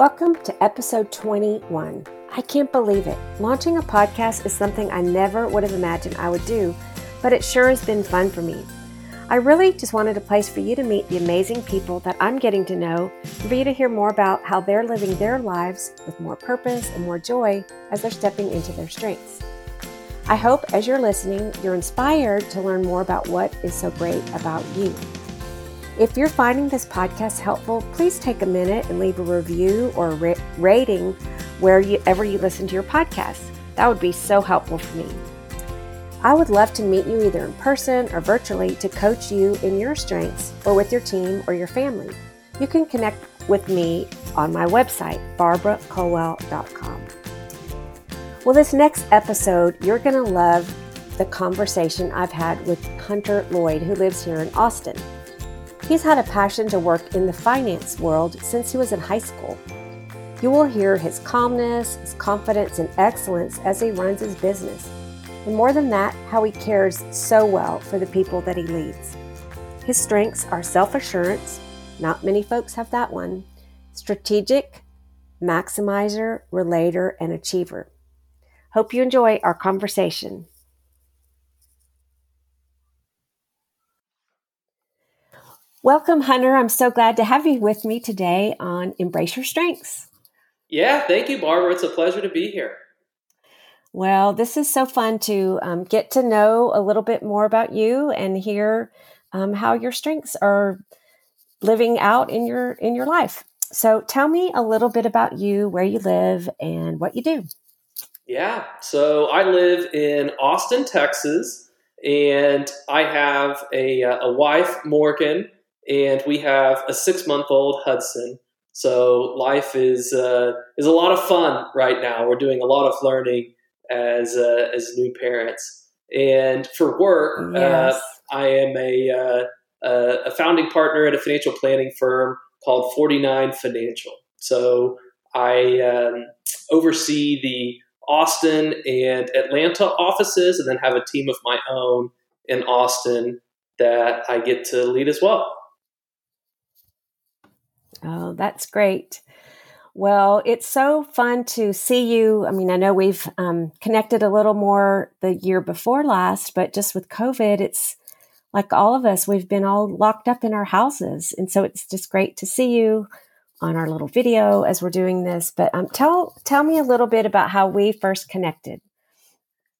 Welcome to episode 21. I can't believe it. Launching a podcast is something I never would have imagined I would do, but it sure has been fun for me. I really just wanted a place for you to meet the amazing people that I'm getting to know for you to hear more about how they're living their lives with more purpose and more joy as they're stepping into their strengths. I hope as you're listening, you're inspired to learn more about what is so great about you. If you're finding this podcast helpful, please take a minute and leave a review or a rating wherever you listen to your podcast. That would be so helpful for me. I would love to meet you either in person or virtually to coach you in your strengths or with your team or your family. You can connect with me on my website, barbaracolwell.com. Well, this next episode, you're going to love the conversation I've had with Hunter Lloyd, who lives here in Austin. He's had a passion to work in the finance world since he was in high school. You will hear his calmness, his confidence, and excellence as he runs his business. And more than that, how he cares so well for the people that he leads. His strengths are self assurance, not many folks have that one, strategic, maximizer, relator, and achiever. Hope you enjoy our conversation. Welcome, Hunter. I'm so glad to have you with me today on Embrace Your Strengths. Yeah, thank you, Barbara. It's a pleasure to be here. Well, this is so fun to um, get to know a little bit more about you and hear um, how your strengths are living out in your in your life. So, tell me a little bit about you, where you live, and what you do. Yeah, so I live in Austin, Texas, and I have a, uh, a wife, Morgan, and we have a six month old Hudson. So life is uh, is a lot of fun right now. We're doing a lot of learning as uh, as new parents, and for work, uh, yes. uh, I am a uh, a founding partner at a financial planning firm called Forty Nine Financial. So I um, oversee the Austin and Atlanta offices, and then have a team of my own in Austin that I get to lead as well. Oh, that's great. Well, it's so fun to see you. I mean, I know we've um, connected a little more the year before last, but just with COVID, it's like all of us, we've been all locked up in our houses. And so it's just great to see you on our little video as we're doing this. But um, tell, tell me a little bit about how we first connected.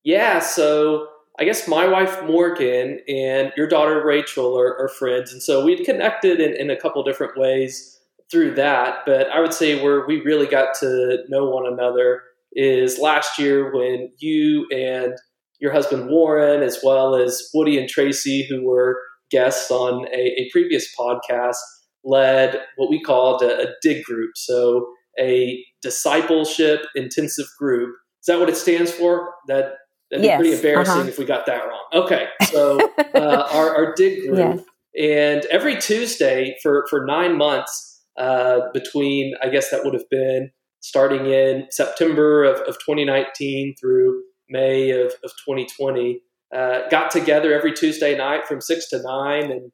Yeah. So I guess my wife Morgan and your daughter Rachel are, are friends. And so we'd connected in, in a couple different ways through that. But I would say where we really got to know one another is last year when you and your husband Warren, as well as Woody and Tracy, who were guests on a, a previous podcast, led what we called a, a dig group. So a discipleship intensive group. Is that what it stands for? That that'd yes. be pretty embarrassing uh-huh. if we got that wrong. Okay, so uh, our, our dig group, yes. and every Tuesday for for nine months, uh, between, I guess that would have been starting in September of, of 2019 through May of, of 2020. Uh, got together every Tuesday night from six to nine and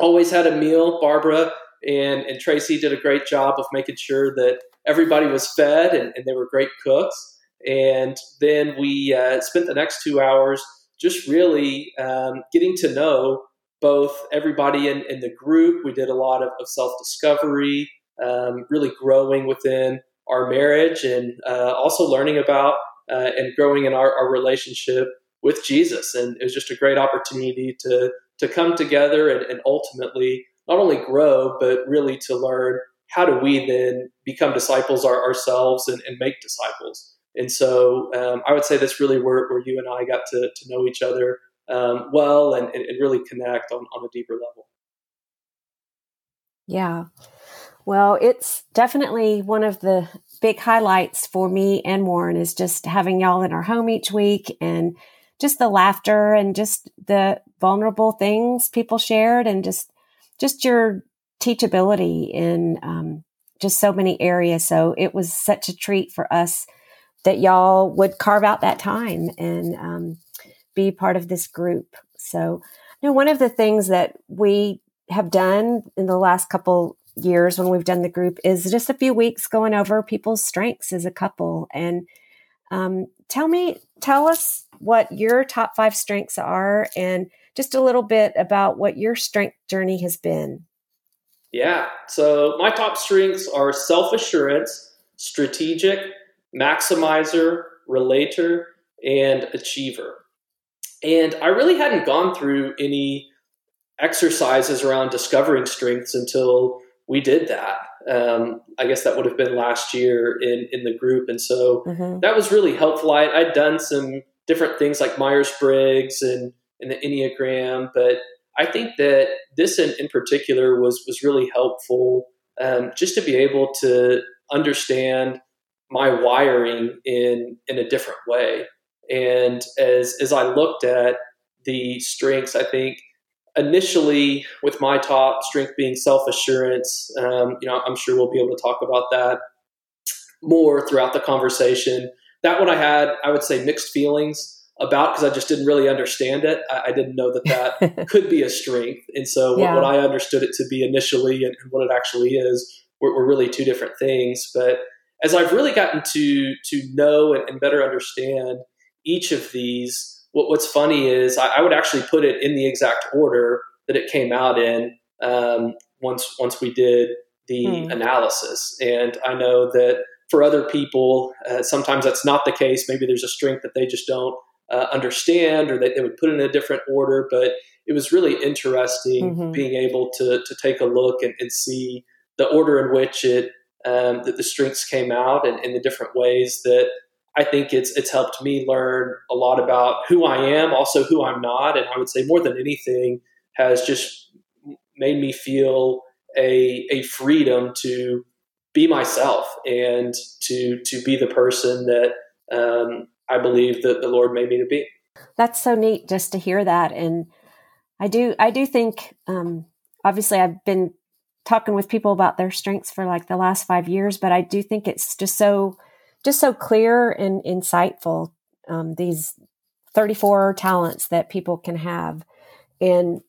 always had a meal. Barbara and, and Tracy did a great job of making sure that everybody was fed and, and they were great cooks. And then we uh, spent the next two hours just really um, getting to know both everybody in, in the group. We did a lot of, of self discovery, um, really growing within our marriage and uh, also learning about uh, and growing in our, our, relationship with Jesus. And it was just a great opportunity to, to come together and, and ultimately not only grow, but really to learn how do we then become disciples our, ourselves and, and, make disciples. And so um, I would say that's really where, where you and I got to, to know each other um, well and, and, really connect on, on a deeper level. Yeah. Well, it's definitely one of the big highlights for me and Warren is just having y'all in our home each week and just the laughter and just the vulnerable things people shared and just just your teachability in um, just so many areas. So it was such a treat for us that y'all would carve out that time and um, be part of this group. So, you know, one of the things that we have done in the last couple years when we've done the group is just a few weeks going over people's strengths as a couple. And um, tell me, tell us what your top five strengths are and just a little bit about what your strength journey has been. Yeah. So my top strengths are self assurance, strategic, maximizer, relator, and achiever. And I really hadn't gone through any exercises around discovering strengths until we did that. Um, I guess that would have been last year in, in the group. And so mm-hmm. that was really helpful. I, I'd done some different things like Myers Briggs and, and the Enneagram, but I think that this in, in particular was, was really helpful um, just to be able to understand my wiring in, in a different way. And as, as I looked at the strengths, I think initially with my top strength being self-assurance um, you know i'm sure we'll be able to talk about that more throughout the conversation. That one i had i would say mixed feelings about because i just didn't really understand it. I, I didn't know that that could be a strength. And so yeah. what, what, i understood it to be initially and, and what it actually is were, were, really two different things. But as i've really gotten to to know and, and better understand each of these what, what's funny is I, I, would actually put it in the exact order that it came out in um, once once we did the hmm. analysis. And I know that for other people, uh, sometimes that's not the case. Maybe there's a strength that they just don't uh, understand, or they, they would put it in a different order. But it was really interesting mm-hmm. being able to to take a look and, and see the order in which it um, that the strengths came out and, and the different ways that I think it's it's helped me learn a lot about who I am, also who I'm not, and I would say more than anything has just made me feel a a freedom to be myself and to to be the person that um, I believe that the Lord made me to be. That's so neat just to hear that, and I do I do think um, obviously I've been talking with people about their strengths for like the last five years, but I do think it's just so just so clear and insightful. Um, these 34 talents that people can have. And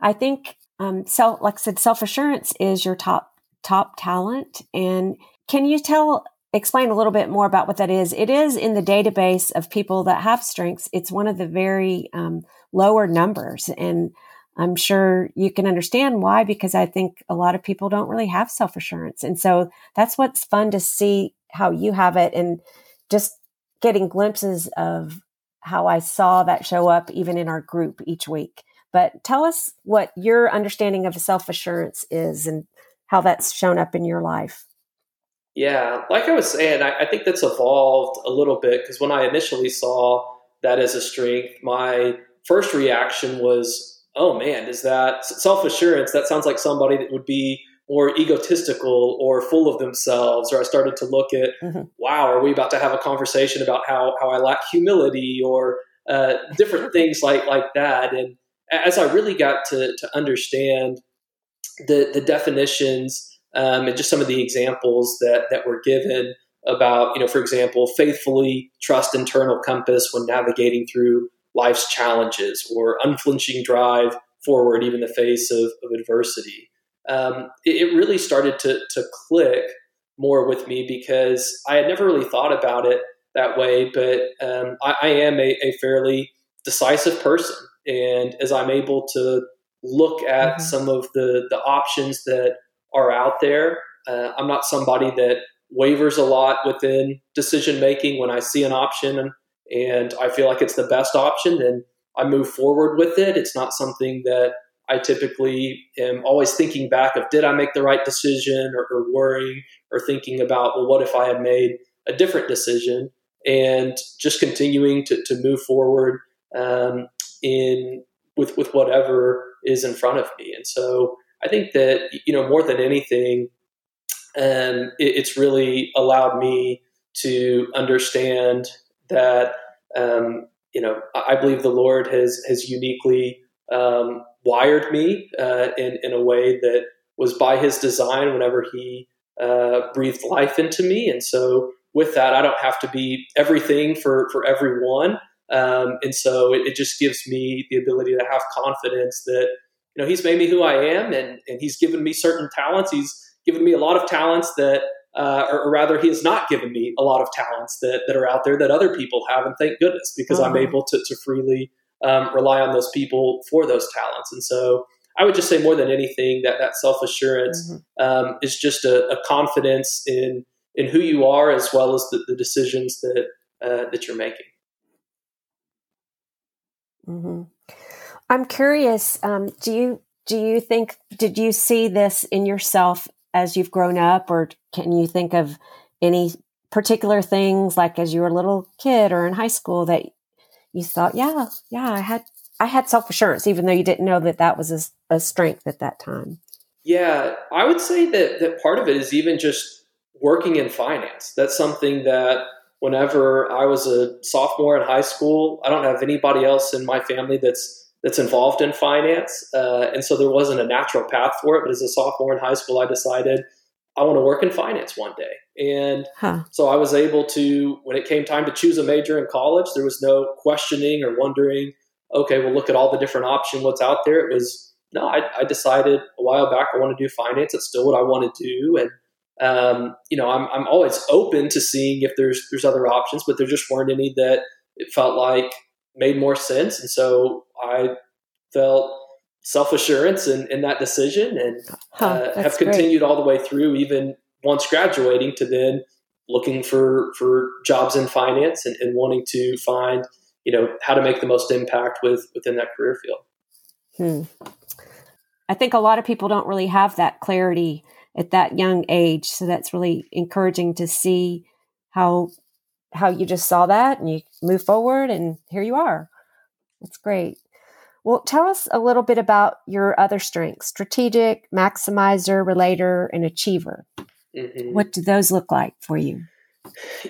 I think, um, self, like I said, self assurance is your top, top talent. And can you tell, explain a little bit more about what that is? It is in the database of people that have strengths. It's one of the very um, lower numbers. And I'm sure you can understand why, because I think a lot of people don't really have self assurance. And so that's what's fun to see how you have it and just getting glimpses of how I saw that show up even in our group each week. But tell us what your understanding of self assurance is and how that's shown up in your life. Yeah, like I was saying, I, I think that's evolved a little bit because when I initially saw that as a strength, my first reaction was, oh man, is that self assurance? That sounds like somebody that would be or egotistical or full of themselves or i started to look at mm-hmm. wow are we about to have a conversation about how, how i lack humility or uh, different things like like that? And as i really got to, to understand the, the definitions um, and just some of the examples that, that were given about you know for example faithfully trust internal compass when navigating through life's challenges or unflinching drive forward even in the face of, of adversity um, it, it, really started to, to click more with me because I had never really thought about it that way. But um, I, I, am a, a, fairly decisive person. And as I'm able to look at mm-hmm. some of the, the options that are out there, uh, I'm not somebody that wavers a lot within decision making when I see an option and, and I feel like it's the best option, then I move forward with it. It's not something that I typically am always thinking back of did I make the right decision or, or worrying or thinking about, well, what if I had made a different decision and just continuing to, to move forward um, in with, with whatever is in front of me. And so I, think that you know more than anything, um, it, it's really allowed me to understand that um, you know I believe the Lord has has uniquely um, wired me uh, in in a way that was by His design. Whenever He uh, breathed life into me, and so with that, I don't have to be everything for for everyone. Um, and so it, it, just gives me the ability to have confidence that you know he's made me who I am, and and he's given me certain talents. He's given me a lot of talents that, uh, or, or, rather, he has not given me a lot of talents that that are out there that other people have, and thank goodness because I'm uh-huh. able to to freely um, rely on those people for those talents. And so I would just say more than anything that that self assurance mm-hmm. um, is just a, a, confidence in in who you are as well as the, the decisions that uh, that you're making. Mm-hmm. I'm curious. Um, do you do you think did you see this in yourself as you've grown up, or can you think of any particular things like as you were a little kid or in high school that you thought, yeah, yeah, I had I had self assurance, even though you didn't know that that was a, a strength at that time. Yeah, I would say that that part of it is even just working in finance. That's something that whenever I was a sophomore in high school, I don't have anybody else in my family that's that's involved in finance, uh, and so there wasn't a natural path for it. But as a sophomore in high school, I decided I want to work in finance one day, and huh. so I was able to. When it came time to choose a major in college, there was no questioning or wondering. Okay, well, look at all the different options. What's out there? It was no. I, I decided a while back I want to do finance. It's still what I want to do, and um, you know, I'm, I'm always open to seeing if there's there's other options, but there just weren't any that it felt like made more sense, and so I felt self assurance in, in that decision, and huh, uh, have continued great. all the way through, even once graduating, to then looking for for jobs in finance and, and wanting to find you know how to make the most impact with within that career field. Hmm. I think a lot of people don't really have that clarity at that young age. So that's really encouraging to see how how you just saw that and you move forward and here you are. That's great. Well, tell us a little bit about your other strengths strategic, maximizer, relator, and achiever. Mm-hmm. What do those look like for you?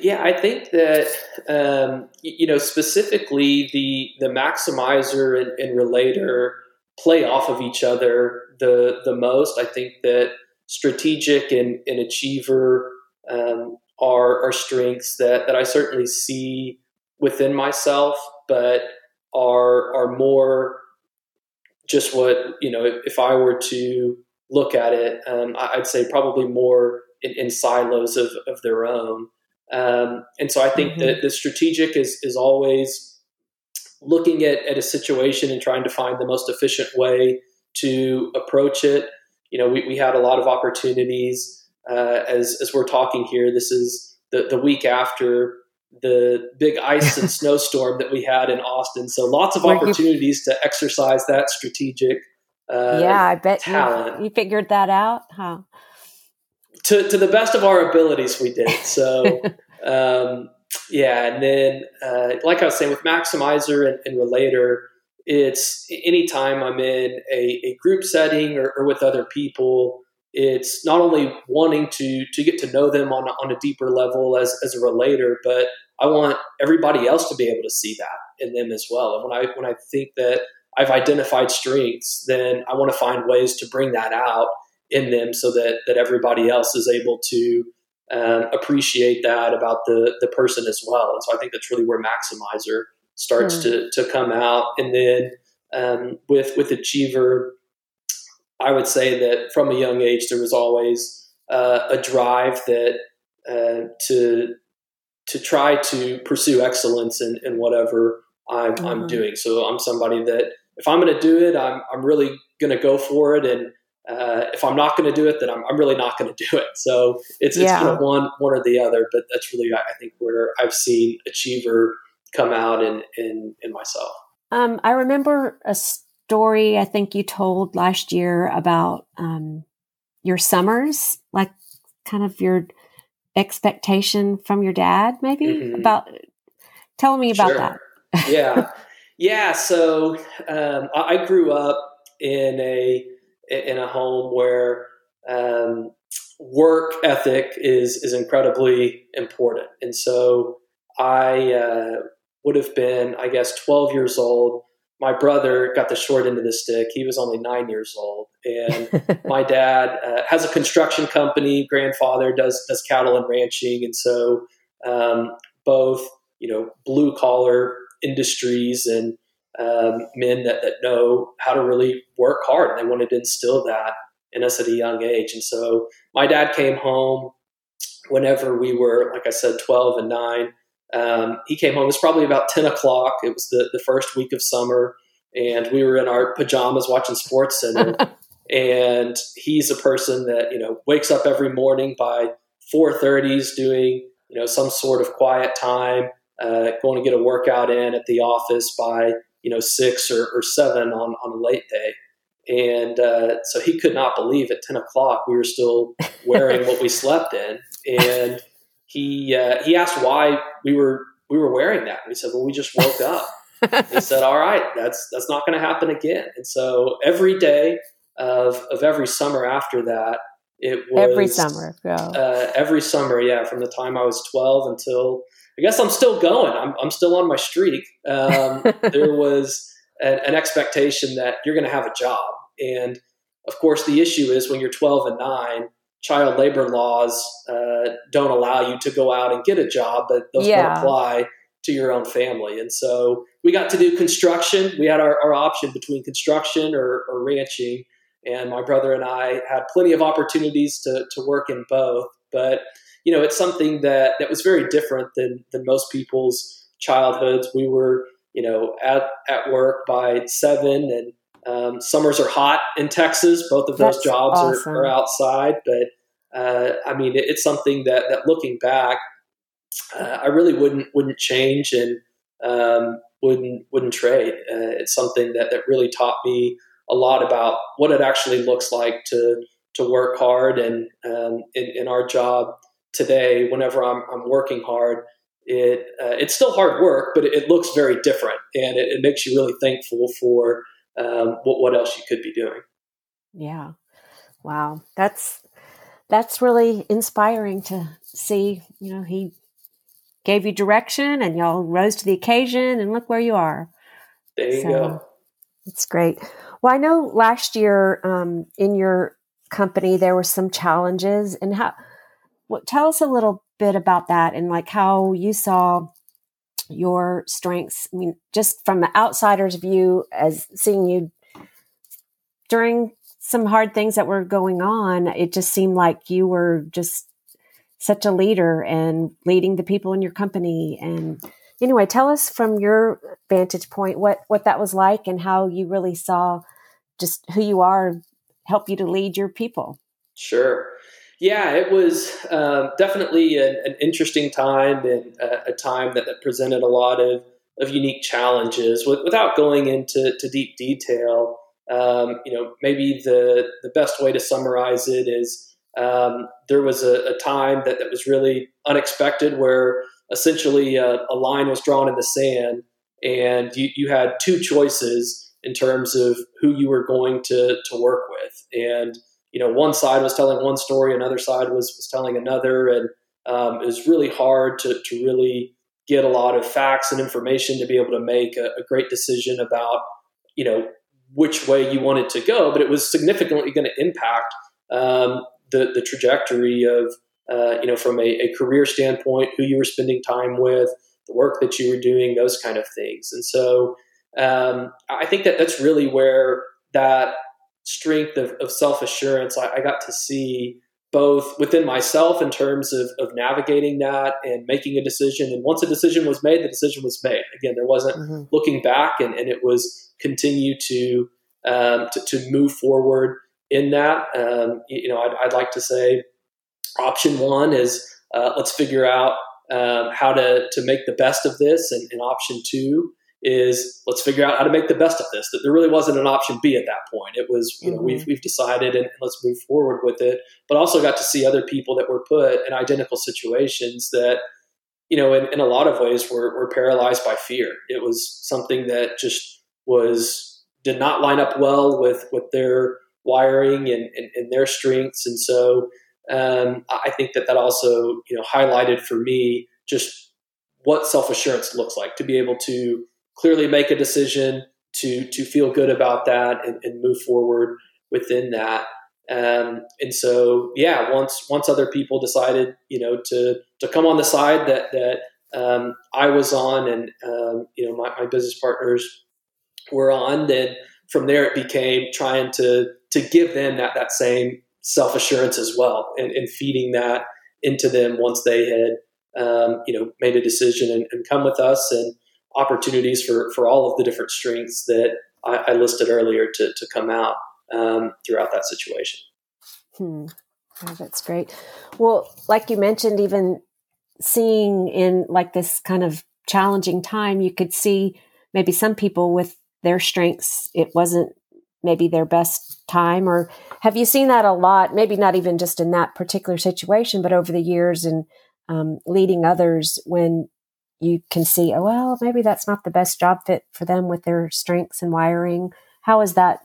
Yeah, I think that um, you know specifically the the maximizer and, and, relator play off of each other the the most. I think that strategic and, and achiever um, are, are strengths that, that I certainly see within myself, but are are more just what you know. If, if I were to look at it, um, I'd say probably more in, in silos of, of their own. Um, and so I think mm-hmm. that the strategic is is always looking at, at a situation and trying to find the most efficient way to approach it you know, we, we had a lot of opportunities uh, as, as we're talking here. This is the, the week after the big ice and snowstorm that we had in Austin. So lots of opportunities to exercise that strategic uh, yeah, I bet talent. You, you figured that out, huh? To, to the best of our abilities, we did. So, um, yeah. And then, uh, like I was saying, with Maximizer and, and Relator, it's anytime I'm in a, a group setting or, or, with other people, it's not only wanting to to get to know them on, on a deeper level as, as a relator, but I want everybody else to be able to see that in them as well. And when I when I think that I've identified strengths, then I want to find ways to bring that out in them so that that everybody else is able to um, appreciate that about the the person as well. And so I think that's really where Maximizer starts mm. to, to come out. And then um, with with Achiever, I would say that from a young age there was always uh, a drive that uh, to to try to pursue excellence in, in whatever I'm, mm-hmm. I'm doing. So I'm somebody that if I'm going to do it, I'm I'm really going to go for it and. Uh, if I'm not going to do it, then I'm, I'm really not going to do it. So it's, yeah. it's kind of one one or the other. But that's really I think where I've seen Achiever come out in in, in myself. Um, I remember a story I think you told last year about um, your summers, like kind of your expectation from your dad, maybe mm-hmm. about. Tell me about sure. that. yeah, yeah. So um, I, I grew up in a in a home where um, work ethic is is incredibly important, and so I uh, would have been, I guess, 12 years old. My brother got the short end of the stick. He was only nine years old, and my dad uh, has a construction company. Grandfather does does cattle and ranching, and so um, both you know blue collar industries and um, men that, that know how to really work hard. And they wanted to instill that in us at a young age. And so my dad came home whenever we were, like I said, 12 and 9. Um, he came home, it was probably about 10 o'clock. It was the, the first week of summer. And we were in our pajamas watching SportsCenter. and he's a person that, you know, wakes up every morning by 4.30s doing, you know, some sort of quiet time, uh, going to get a workout in at the office by, you know, six or, or seven on, on a late day. And uh, so he could not believe at 10 o'clock we were still wearing what we slept in. And he, uh, he asked why we were, we were wearing that. And we said, well, we just woke up. he said, all right, that's, that's not going to happen again. And so every day of, of every summer after that, it was every summer. Uh, every summer, yeah, from the time I was 12 until I guess I'm still going. I'm, I'm still on my streak. Um, there was an, an expectation that you're going to have a job. And of course, the issue is when you're 12 and 9, child labor laws uh, don't allow you to go out and get a job, but those yeah. don't apply to your own family. And so we got to do construction. We had our, our option between construction or, or, ranching. And my brother and I had plenty of opportunities to, to work in both. But, you know, it's something that, that was very different than, than most people's childhoods. We were you know, at, at work by seven and um, summers are hot in Texas. Both of those That's jobs awesome. are, are, outside, but uh, I mean, it, it's something that, that looking back, uh, I really wouldn't wouldn't change and um, wouldn't wouldn't trade. Uh, it's something that that really taught me a lot about what it actually looks like to to work hard and um, in, in, our job today. Whenever I'm, I'm working hard, it uh, it's still hard work, but it, it looks very different, and it, it, makes you really thankful for um, what what else you could be doing. Yeah, wow, that's that's really inspiring to see. You know, he gave you direction, and y'all rose to the occasion, and look where you are. There you so, go. It's great. Well, I know last year um, in your company there were some challenges, and how. well, tell us a little bit about that and like how you saw your strengths. I mean, just from the outsider's view, as seeing you during some hard things that were going on, it just seemed like you were just such a leader and leading the people in your company. And anyway, tell us from your vantage point what what that was like and how you really saw just who you are help you to lead your people. Sure. Yeah, it was um, definitely an, an, interesting time and a, a time that, that, presented a lot of, of unique challenges. With, without going into to deep detail, um, you know, maybe the the best way to summarize it is um, there was a, a, time that, that was really unexpected, where essentially a, a line was drawn in the sand, and you, you had two choices in terms of who you were going to to work with, and you know, one side was telling one story, another side was, was telling another, and um, it was really hard to, to really get a lot of facts and information to be able to make a, a great decision about, you know, which way you wanted to go. But it was significantly going to impact um, the the trajectory of, uh, you know, from a, a career standpoint, who you were spending time with, the work that you were doing, those kind of things. And so um, I think that that's really where that strength of, of self assurance, I, I, got to see both within myself in terms of, of navigating that and making a decision. And once a decision was made, the decision was made. Again, there wasn't mm-hmm. looking back, and, and, it was continue to, um, to, to move forward in that. Um, you know, I'd, I'd, like to say option one is uh, let's figure out um, how to to make the best of this, and, and option two is let's figure out how to make the best of this. That there really wasn't an option B at that point. It was, you know, mm-hmm. we've, we've decided and let's move forward with it. But also got to see other people that were put in identical situations that, you know, in, in a lot of ways were, were paralyzed by fear. It was something that just was, did not line up well with, with their wiring and, and, and their strengths. And so um, I think that that also you know highlighted for me just what self assurance looks like to be able to clearly make a decision to to feel good about that and, and move forward within that. Um, and so, yeah, once once other people decided, you know, to to come on the side that that um, I was on, and um, you know, my, my business partners were on, then from there it became trying to to give them that that same self assurance as well, and, and, feeding that into them once they had um, you know made a decision and, and, come with us, and opportunities for for all of the different strengths that I, I listed earlier to to come out um, throughout that situation. Hmm. Oh, that's great. Well, like you mentioned, even seeing in like this kind of challenging time, you could see maybe some people with their strengths, it wasn't maybe their best time. Or have you seen that a lot? Maybe not even just in that particular situation, but over the years and um, leading others when you can see, oh, well, maybe that's not the best job fit for them with their strengths and wiring. How has that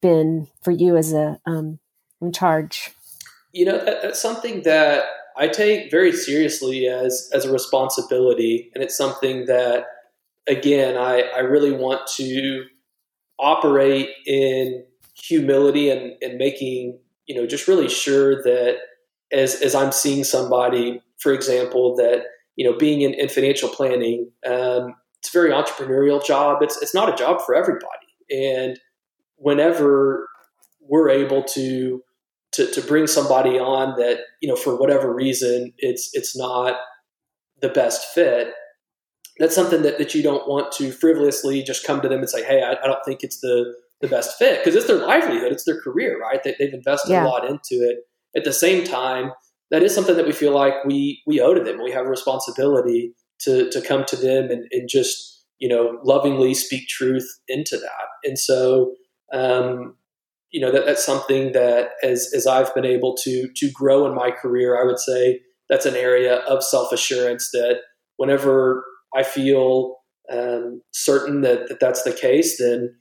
been for you as a um, in charge? You know, that, that's something that I take very seriously as as a responsibility, and it's something that, again, I I really want to operate in humility and and making you know just really sure that as as I'm seeing somebody, for example, that you know being in, in financial planning, um, it's a very entrepreneurial job. It's it's not a job for everybody, and whenever we're able to to, to bring somebody on that you know for whatever reason it's it's not the best fit that's something that, that you don't want to frivolously just come to them and say hey i, I don't think it's the the best fit. Because it's their livelihood. It's their career right? They, they've invested yeah. a lot into it. At the same time that is something that we feel like we we owe to them we have a responsibility to to come to them and, and just you know lovingly speak truth into that and so um, you know that that's something that as as I've been able to to grow in my career, I would say that's an area of self assurance that whenever I feel um, certain that, that that's the case, then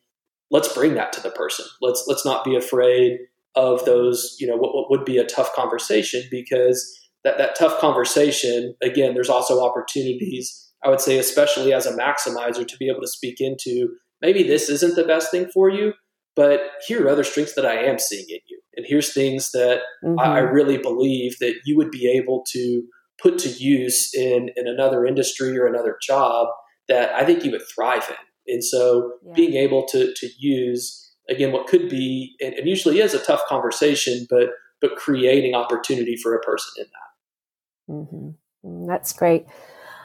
let's bring that to the person. Let's let's not be afraid of those you know what, what would be a tough conversation because that that tough conversation again, there's also opportunities. I would say, especially as a maximizer, to be able to speak into maybe this isn't the best thing for you, but here are other strengths that I am seeing in you. And here's things that mm-hmm. I, I really believe that you would be able to put to use in, in another industry or another job that I think you would thrive in. And so yeah. being able to, to use, again, what could be, and, and usually is a tough conversation, but, but creating opportunity for a person in that. Mm-hmm. Mm, that's great.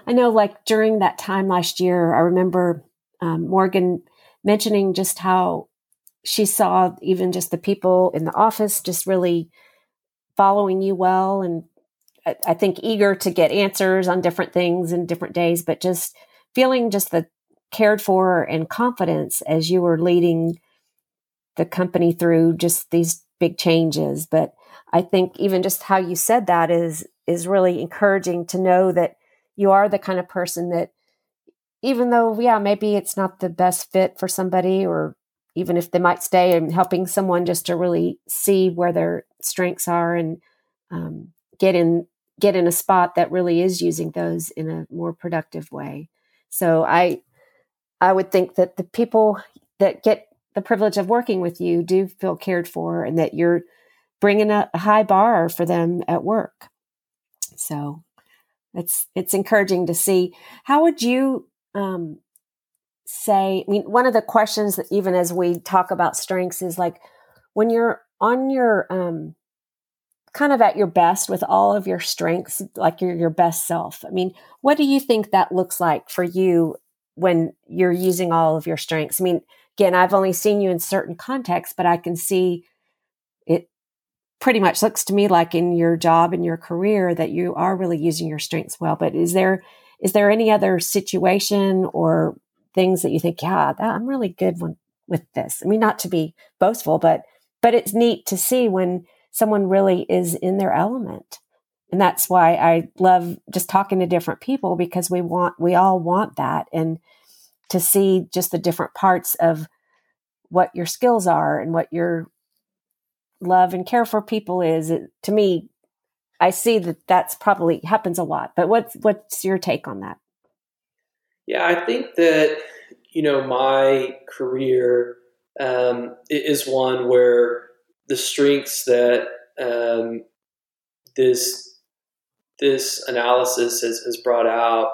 I know, like during that time last year, I remember um, Morgan mentioning just how she saw even just the people in the office just really following you well and I, I think eager to get answers on different things and different days, but just feeling just the cared for and confidence as you were leading the company through just these big changes. But I think even just how you said that is is really encouraging to know that you are the kind of person that even though yeah maybe it's not the best fit for somebody or even if they might stay and helping someone just to really see where their strengths are and um, get in get in a spot that really is using those in a more productive way so i i would think that the people that get the privilege of working with you do feel cared for and that you're bringing a, high bar for them at work so it's it's encouraging to see how would you um, say, I mean, one of the questions that even as we talk about strengths is like when you're on your, um, kind of at your best with all of your strengths, like you're your best self. I mean, what do you think that looks like for you when you're using all of your strengths? I mean, again, I've only seen you in certain contexts, but I can see it pretty much looks to me like in your job and your career that you are really using your strengths well. But is there is there any other situation or things that you think, yeah, that, I'm really good when, with this. I mean, not to be boastful, but but it's neat to see when someone really is in their element. And that's why I love just talking to different people because we want we all want that and to see just the different parts of what your skills are and what your love and care for people is. It, to me, I see that that's probably happens a lot. But what's what's your take on that? Yeah, I think that you know my career um, is one where the strengths that um, this this analysis has, has brought out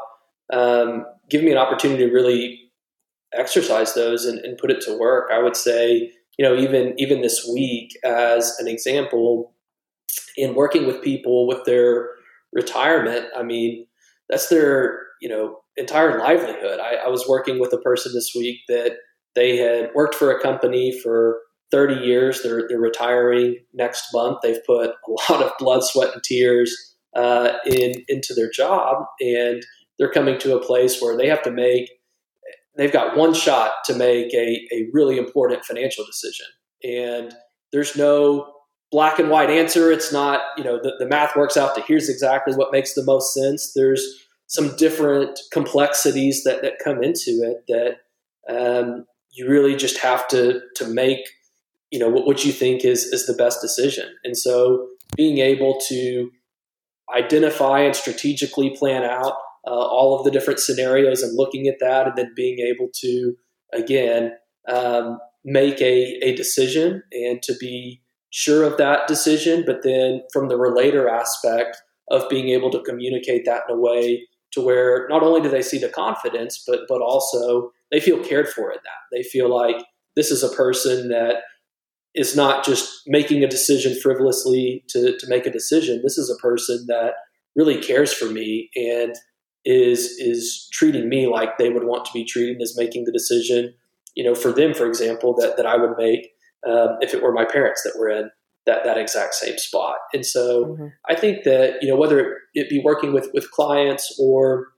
um, give me an opportunity to really exercise those and, and put it to work. I would say, you know, even even this week, as an example, in working with people with their retirement, I mean, that's their you know entire livelihood. I, I was working with a person this week that they had worked for a company for 30 years. They're, they're retiring next month. They've put a lot of blood, sweat, and tears uh, in into their job, and they're coming to a place where they have to make they've got one shot to make a, a really important financial decision. And there's no black and white answer. It's not, you know, the, the math works out to here's exactly what makes the most sense. There's some different complexities that, that come into it that um, you really just have to to make, you know, what, what you think is is the best decision. And so being able to identify and strategically plan out uh, all of the different scenarios and looking at that and then being able to again um, make a, a decision and to be sure of that decision but then from the relator aspect of being able to communicate that in a way to where not only do they see the confidence but but also they feel cared for in that. They feel like this is a person that is not just making a decision frivolously to, to make a decision. This is a person that really cares for me and is is treating me like they would want to be treated as making the decision you know for them for example that, that i would make um, if it were my parents that were in that that exact same spot and so mm-hmm. i think that you know whether it be working with with clients or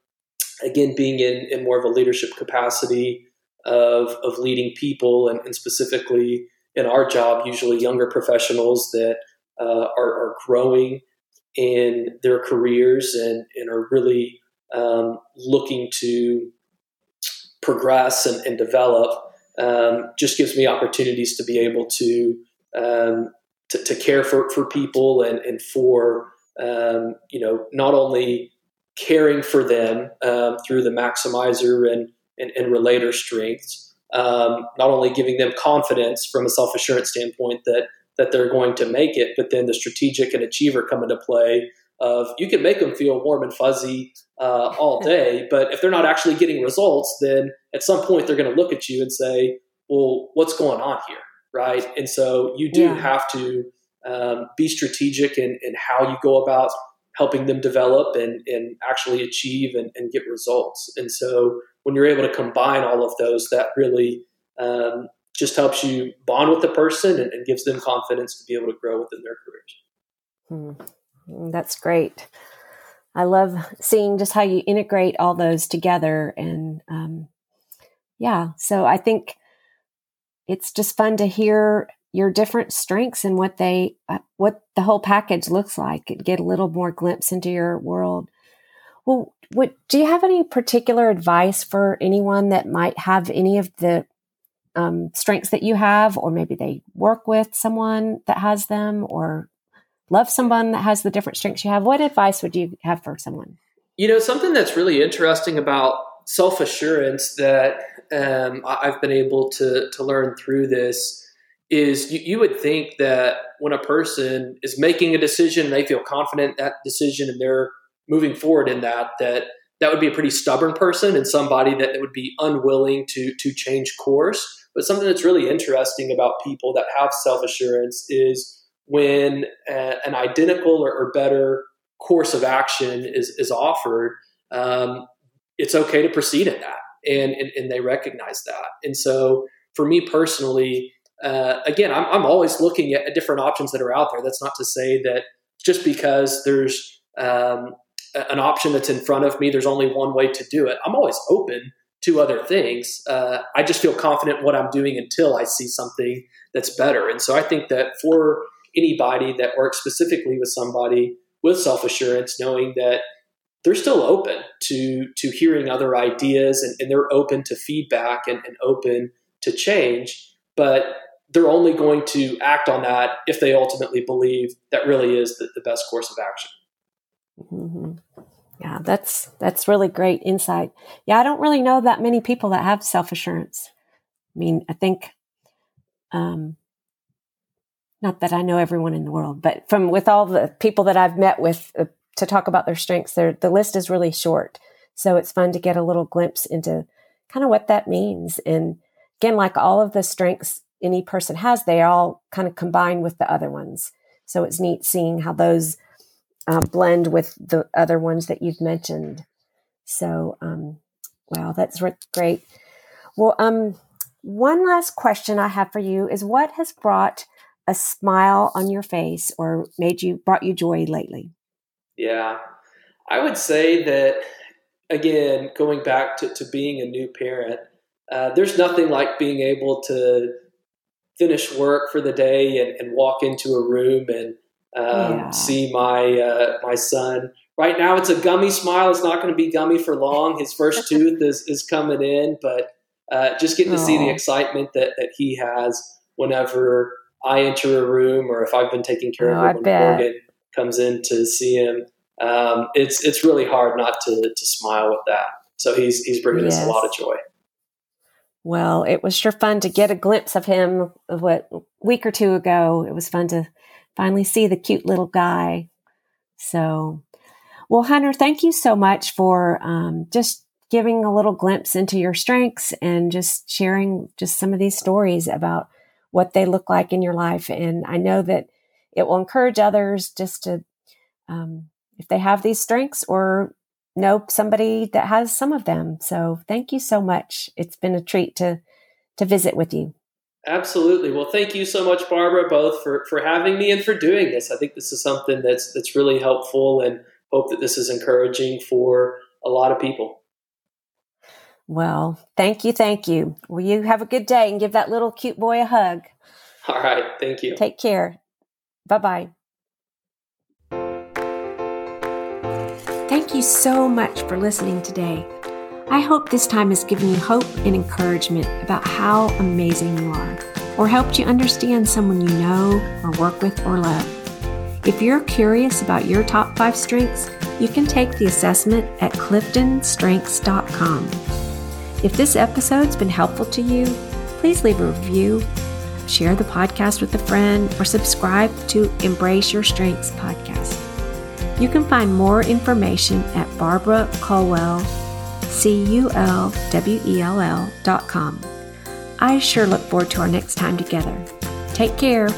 again being in, in more of a leadership capacity of of leading people and, and specifically in our job usually younger professionals that uh, are, are growing in their careers and, and are really um, looking to progress and, and develop um, just gives me opportunities to be able to um, to, to, care for, for people and, and for um, you know not only caring for them um, through the maximizer and, and, and relator strengths um, not only giving them confidence from a self-assurance standpoint that that they're going to make it but then the strategic and achiever come into play of you can make them feel warm and fuzzy uh, all day, but if they're not actually getting results, then at some point they're going to look at you and say, "Well, what's going on here?" Right? And so you do yeah. have to um, be strategic in, in how you go about helping them develop and, and actually achieve and, and get results. And so when you're able to combine all of those, that really um, just helps you bond with the person and, and, gives them confidence to be able to grow within their careers. Hmm. Mm, that's great. I love seeing just how you integrate all those together. And um, yeah, so I think it's just fun to hear your different strengths and what they, uh, what the whole package looks like. Get a little more glimpse into your world. Well, what, do you have any particular advice for anyone that might have any of the um, strengths that you have, or maybe they work with someone that has them, or love someone that has the different strengths you have, what advice would you have for someone? You know, something that's really interesting about self assurance that um, I've been able to, to learn through this is you, you, would think that when a person is making a decision, they feel confident that decision and they're moving forward in that, that that would be a pretty stubborn person and somebody that would be unwilling to, to change course. But something that's really interesting about people that have self assurance is when a, an identical or, or, better course of action is, is offered, um, it's okay to proceed in that. And, and, and, they recognize that. And so for me personally, uh, again, I'm, I'm always looking at different options that are out there. That's not to say that just because there's um, an option that's in front of me, there's only one way to do it. I'm always open to other things. Uh, I just feel confident what I'm doing until I see something that's better. And so I think that for anybody that works specifically with somebody with self assurance, knowing that they're still open to to hearing other ideas and, and they're open to feedback and, and, open to change. But they're only going to act on that if they ultimately believe that really is the, the best course of action. Mm-hmm. Yeah, that's that's really great insight. Yeah, I don't really know that many people that have self assurance. I mean, I think, um, not that I know everyone in the world, but from with all the people that I've met with uh, to talk about their strengths, the list is really short. So it's fun to get a little glimpse into kind of what that means. And again, like all of the strengths any person has, they all kind of combine with the other ones. So it's neat seeing how those um, blend with the other ones that you've mentioned. So, um, wow, that's great. Well, um, one last question I have for you is what has brought a smile on your face or made you brought you joy lately? Yeah, I would say that again, going back to, to being a new parent, uh, there's nothing like being able to finish work for the day and, and walk into a room and um, yeah. see my uh, my son. Right now, it's a gummy smile. It's not going to be gummy for long. His first tooth is, is coming in, but uh, just getting to Aww. see the excitement that, that he has whenever I enter a room or if I've been taking care oh, of him when Morgan comes in to see him. Um, it's it's really hard not to to smile with that. So he's he's bringing yes. us a lot of joy. Well, it was sure fun to get a glimpse of him of what week or two ago. It was fun to finally see the cute little guy. So, well, Hunter, thank you so much for um, just giving a little glimpse into your strengths and just sharing just some of these stories about what they look like in your life. And I know that it will encourage others just to, um, if they have these strengths or know somebody that has some of them. So thank you so much. It's been a treat to to visit with you. Absolutely. Well, thank you so much, Barbara, both for, for having me and for doing this. I think this is something that's that's really helpful and hope that this is encouraging for a lot of people. Well, thank you, thank you. Well, you have a good day and give that little cute boy a hug. All right, thank you. Take care. Bye bye. Thank you so much for listening today. I hope this time has given you hope and encouragement about how amazing you are, or helped you understand someone you know, or work with, or love. If you're curious about your top five strengths, you can take the assessment at cliftonstrengths.com. If this episode's been helpful to you, please leave a review, share the podcast with a friend, or subscribe to Embrace Your Strengths podcast. You can find more information at Barbara Culwell C-U-L-W-E-L-L dot com. I sure look forward to our next time together. Take care.